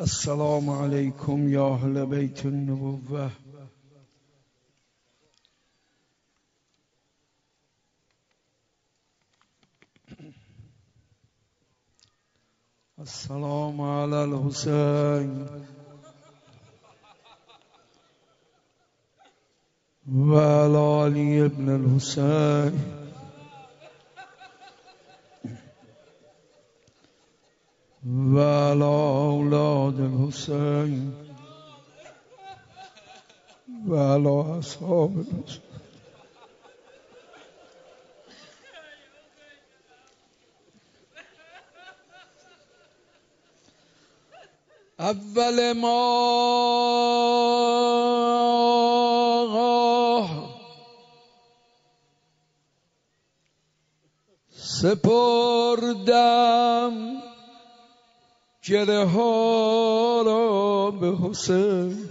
السلام عليكم يا أهل بيت النبوة. السلام على الحسين. وعلى علي ابن الحسين. وعلى أولاد الحسين وعلى أصحاب الحسين اول ما سپردم گره ها را به حسین.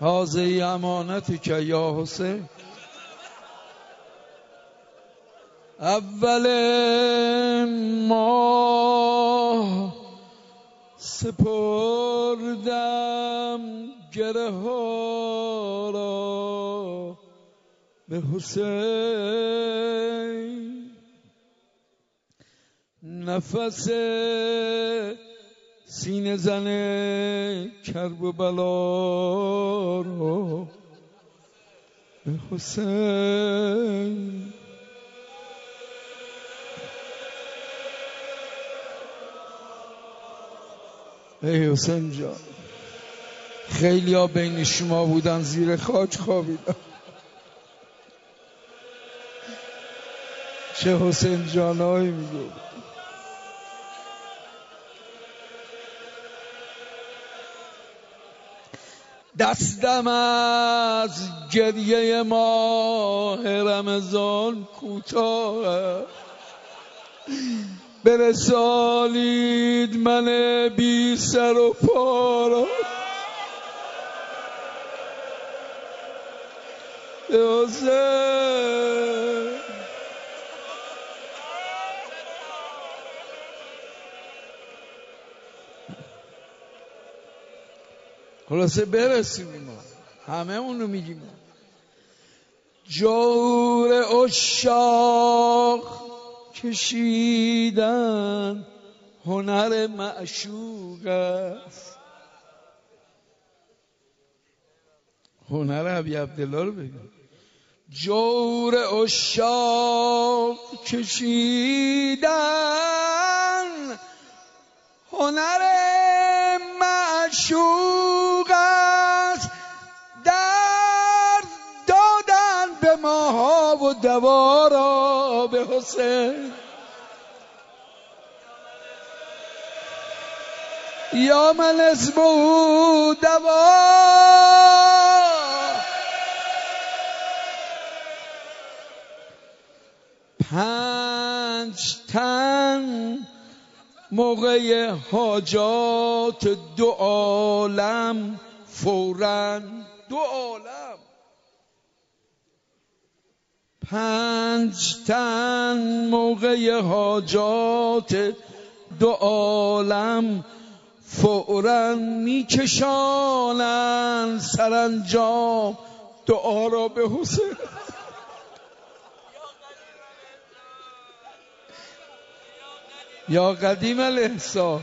حاضی امانتی که یا حسین. اول ما سپردم گره ها را به حسین. نفس سینه زنه کرب و بلا رو به حسین. ای حسین جان. خیلی ها بین شما بودن زیر خاک خوابیدن. چه حسین جانایی میگو. دستم از گریه ماه رمضان کوتاه. برسانید من بی سر و پارا خلاصه برسیم ما همه اونو میگیم. جور اشاق کشیدن هنر معشوق است. هنر عبی عبدالله رو بگم جور اشاق کشیدن هنر معشوق است. درد دادن به ماها و دوارا حسین یا من اسمه دوا. پنج تن موقع حاجات دو عالم فورا. دو عالم. پنج تن موقع حاجات دو عالم فورا میکشانن سرانجام. دعا را به حسین. یا قدیم الاحسان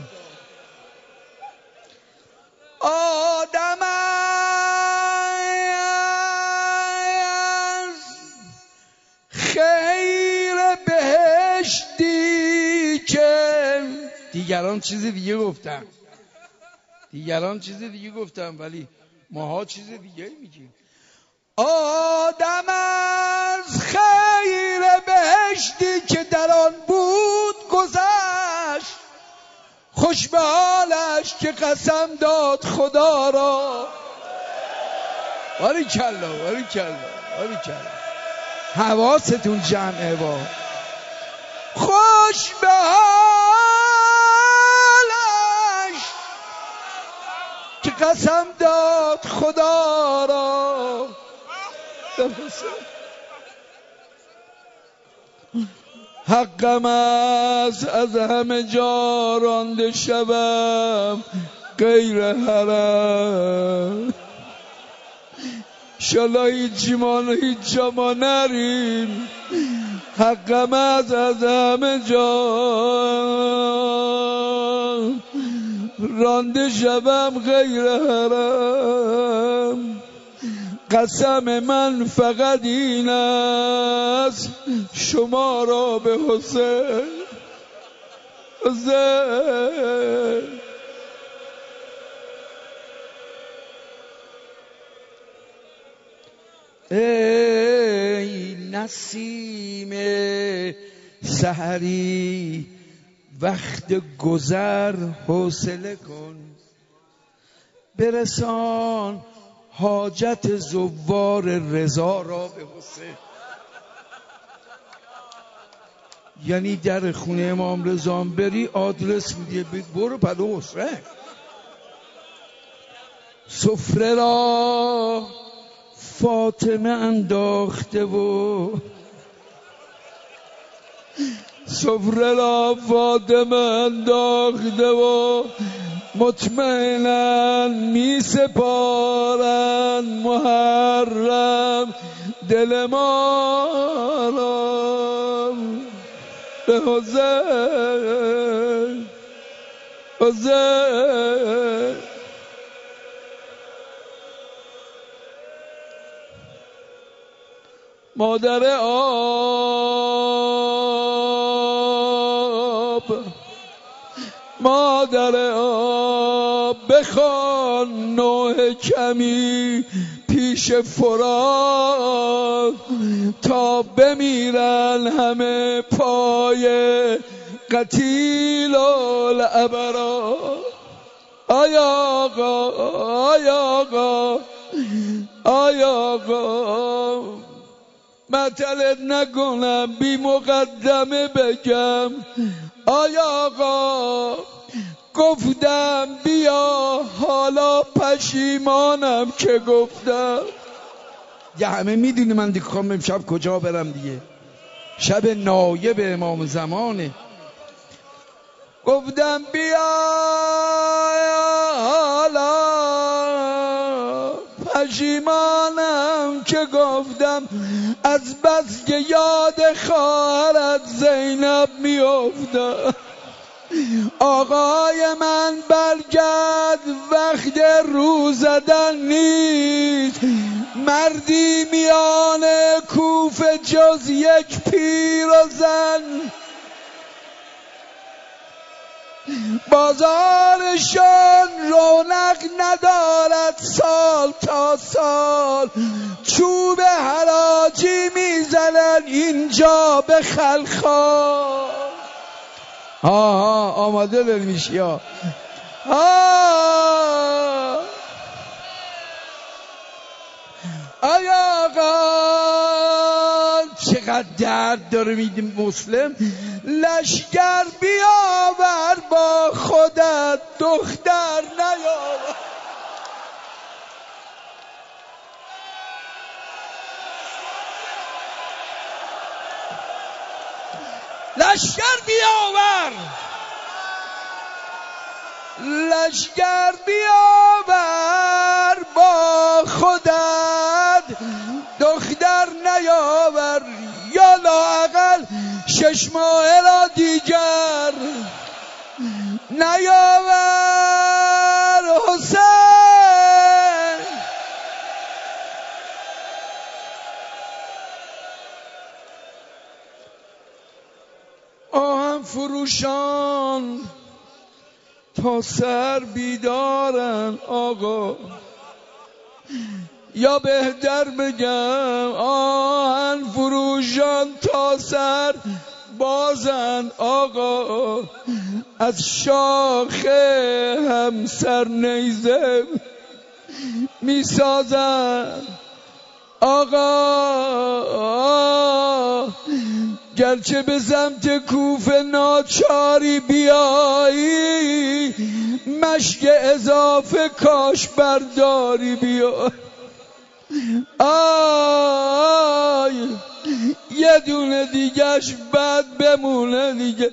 دیگران چیز دیگه گفتن. دیگران چیز دیگه گفتن ولی ماها چیز دیگه میگیم. آدم از خیر بهشتی که در آن بود گذشت. خوش به حالش که قسم داد خدا را. باری کلا باری کلا باری کلا حواستون جمعه با. خوش به قسم داد خدا را. حقم است از همه جا رانده شوم غیر حرم شالا هیچ ما هیچ جا ما نریم. حقم از از همه جا رانده شوم غیر حرم قسم من فقط این است شما را به حسین. حسین. ای نسیم سحری وقت گذر حوصله کن. برسان حاجت زوار رضا را به حسین یعنی در خونه امام رضا بری آدرس میدی برو پدو حسین سفره را فاطمه انداخته و سفره را فاطمه انداخته و مطمئنا می سپارن محرم. دل ما را به حضر حضر مادر آب. مادر آب بخوان نوع کمی پیش فراد تا بمیرن همه پای قتیل الابرا آیا آقا آیا آقا آیا آقا. مطلت نکنم بی مقدمه بگم. آیا آقا گفتم بیا حالا پشیمانم که گفتم. یه همه می‌دونی من دیگه خواهم شب کجا برم دیگه. شب نایب امام زمانه. گفتم بیا حالا پشیمانم که گفتم از بس که یاد خواهرت زینب میافتم. آقای من برگرد وقت رو زدن نیست. مردی میان کوف جز یک پیر و زن بازارشان رونق ندارد سال تا سال. چوب حراجی می‌زنن اینجا به خلخال ها آماده دل میشی ها آیا چقدر درد داره میده مسلم. لشگر بیاور با خودت دختر نیاور. لشگر بیاور. لشگر بیاور با خودت. شش ماه را دیگر نیاور حسین. آهم فروشان تا سر بیدارن آقا. یا بهتر بگم آهن فروشان تا سر بازن آقا از شاخ همسر نیزه می‌سازن. آقا گرچه به سمت کوفه ناچاری بیایی مشک اضافه کاش برداری بیایی. آی یه دونه دیگهش بد بمونه دیگه.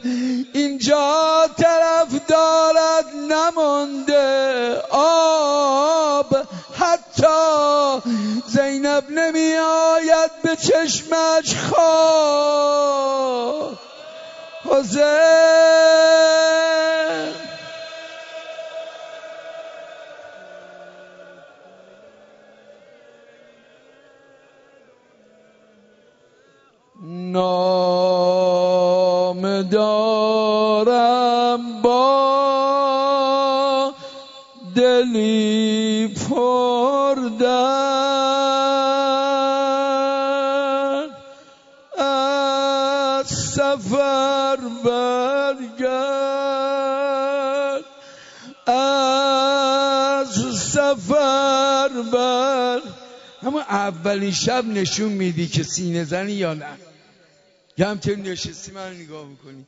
اینجا طرف دارد نمانده آب. حتی زینب نمی آید به چشمش خواه حسین نام دارم با دلی پر از سفر برگرد. از سفر بر. اما اولین شب نشون میدی که سینه زنی یا نه؟ یه همطور نشستی من نگاه می‌کنی.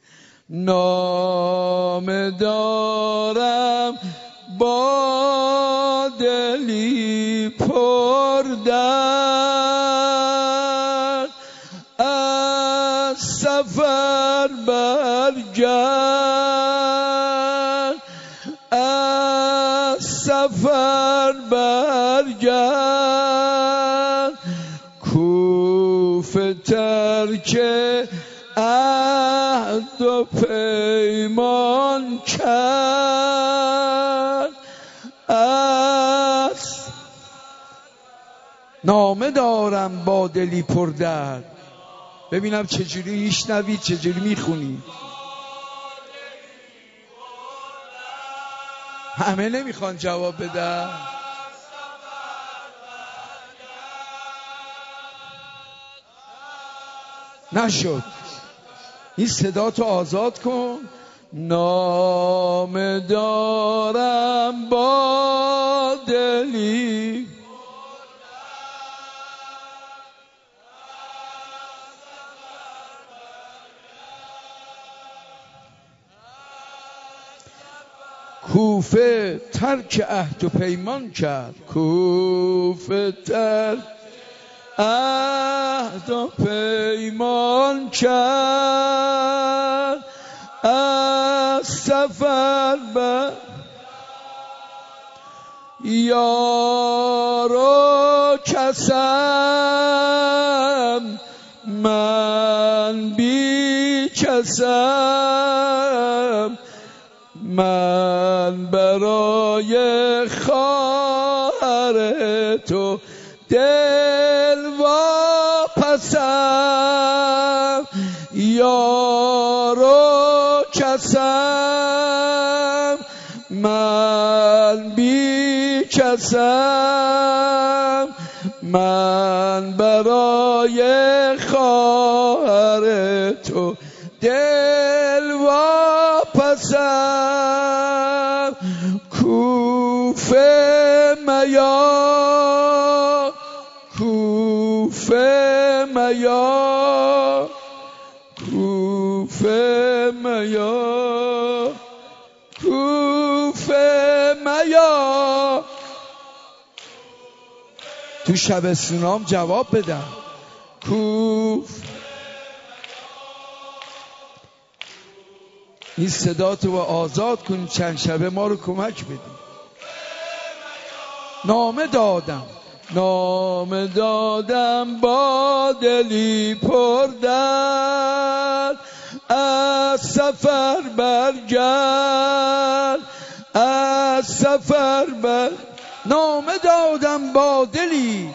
نام دارم با دلی پر از سفر برگرد. از سفر برگرد. کوفه ترک عهد و پیمان کرد. از نامه دارم با دلی پر درد. ببینم چجوری میشنوی چجوری می‌خونی. همه نمی‌خوان جواب بدن. نشد. این صدا تو آزاد کن. نام دارم با دلی. کوفه ترک عهد و پیمان کرد. کوفه ترک عهد و پیمان کرد. از سفر بر یارو کسم من بی کسم. من برای خواهر تو دل کسم من برای خواهر تو دل واپسم. تو شبستونام جواب بدم. کوف. این صدا تو آزاد کن چند شبه ما رو کمک بدی. نامه دادم. نام دادم با دلی پر درد از سفر برگرد. از سفر بر نامه دادم با دلی.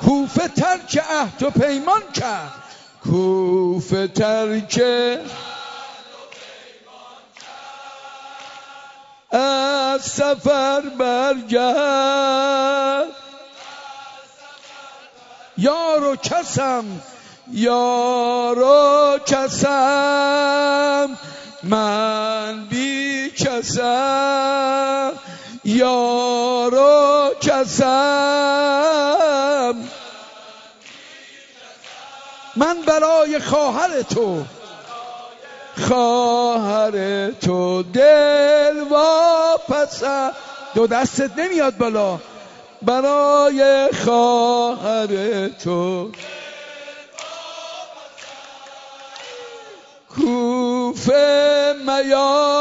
کوفه ترک عهد و پیمان کرد. کوفه ترک از سفر برگرد یارو کسم یارو کسم من بی کسم کسم یارو کسم. من برای خواهر تو خواهر تو دل واپسم. دو دستت نمیاد بالا. برای خواهر تو. کوفه میا.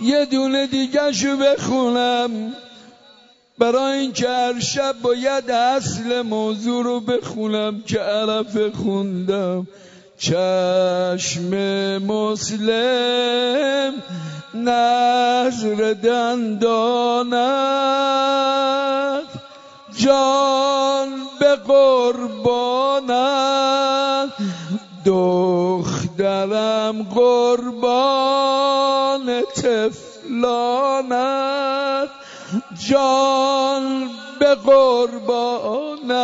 یه دونه دیگه شو بخونم. برای اینکه هر شب باید اصل موضوع رو بخونم که عرف خوندم. چشم مسلم نظر دندانت جان به قربانت دخترم قربان تفلانت جان به قربانت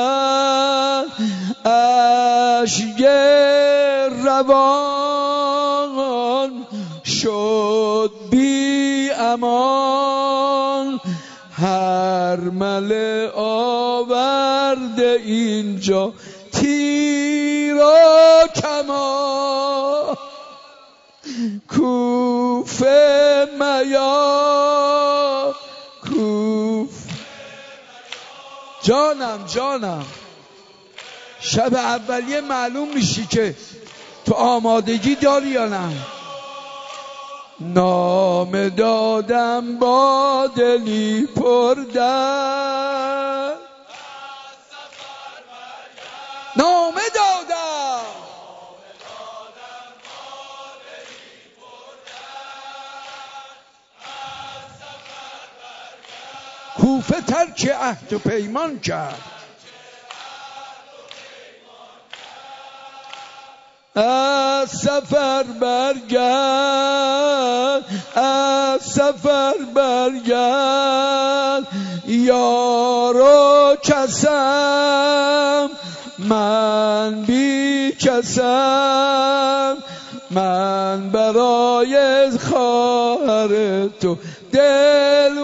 اشگ روان شد بی امان. هر مل آورده اینجا تیر و کمان. کوفه میا جانم جانم. شب اولیه معلوم میشی که تو آمادگی داری یا نه؟ نام دادم با دلی پر کوفه ترک عهد و پیمان کرد. از سفر برگرد از سفر برگرد یارو کسم من بی کسم من برای خواهر تو دل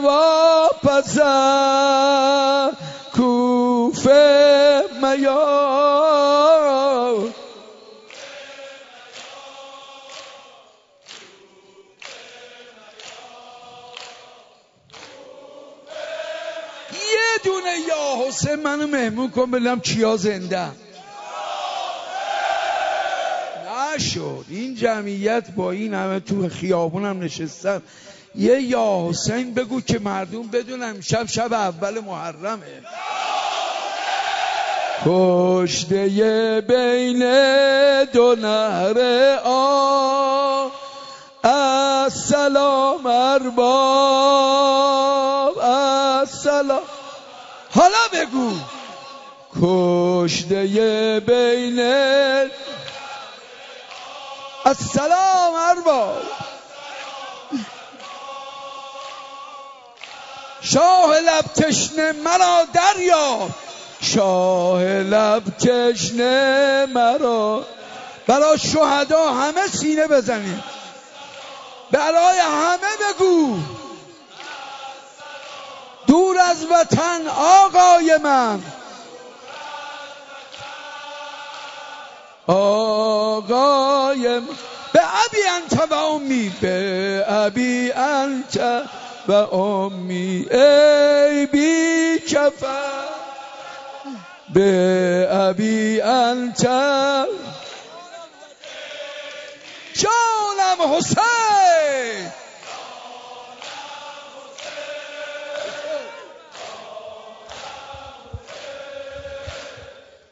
واپسم کوفه میا یه دونه یا حسین منو مهمون کن ببینم کیا زنده. نشد. این جمعیت با این همه تو خیابونم نشستم. یه یا حسین بگو که مردم بدونم شب شب اول محرمه. کشته بین دو نهر آ السلام ارباب السلام. حالا بگو. کشته بین السلام ارباب. شاه لب تشنه مرا دریا. شاه لب تشنه مرا. برای شهدا همه سینه بزنید برای همه بگو. دور از وطن آقای من. آقای من. به ابی انت و امی به ابی انت. و امی ای بی کفر به ابی انت جانم حسین.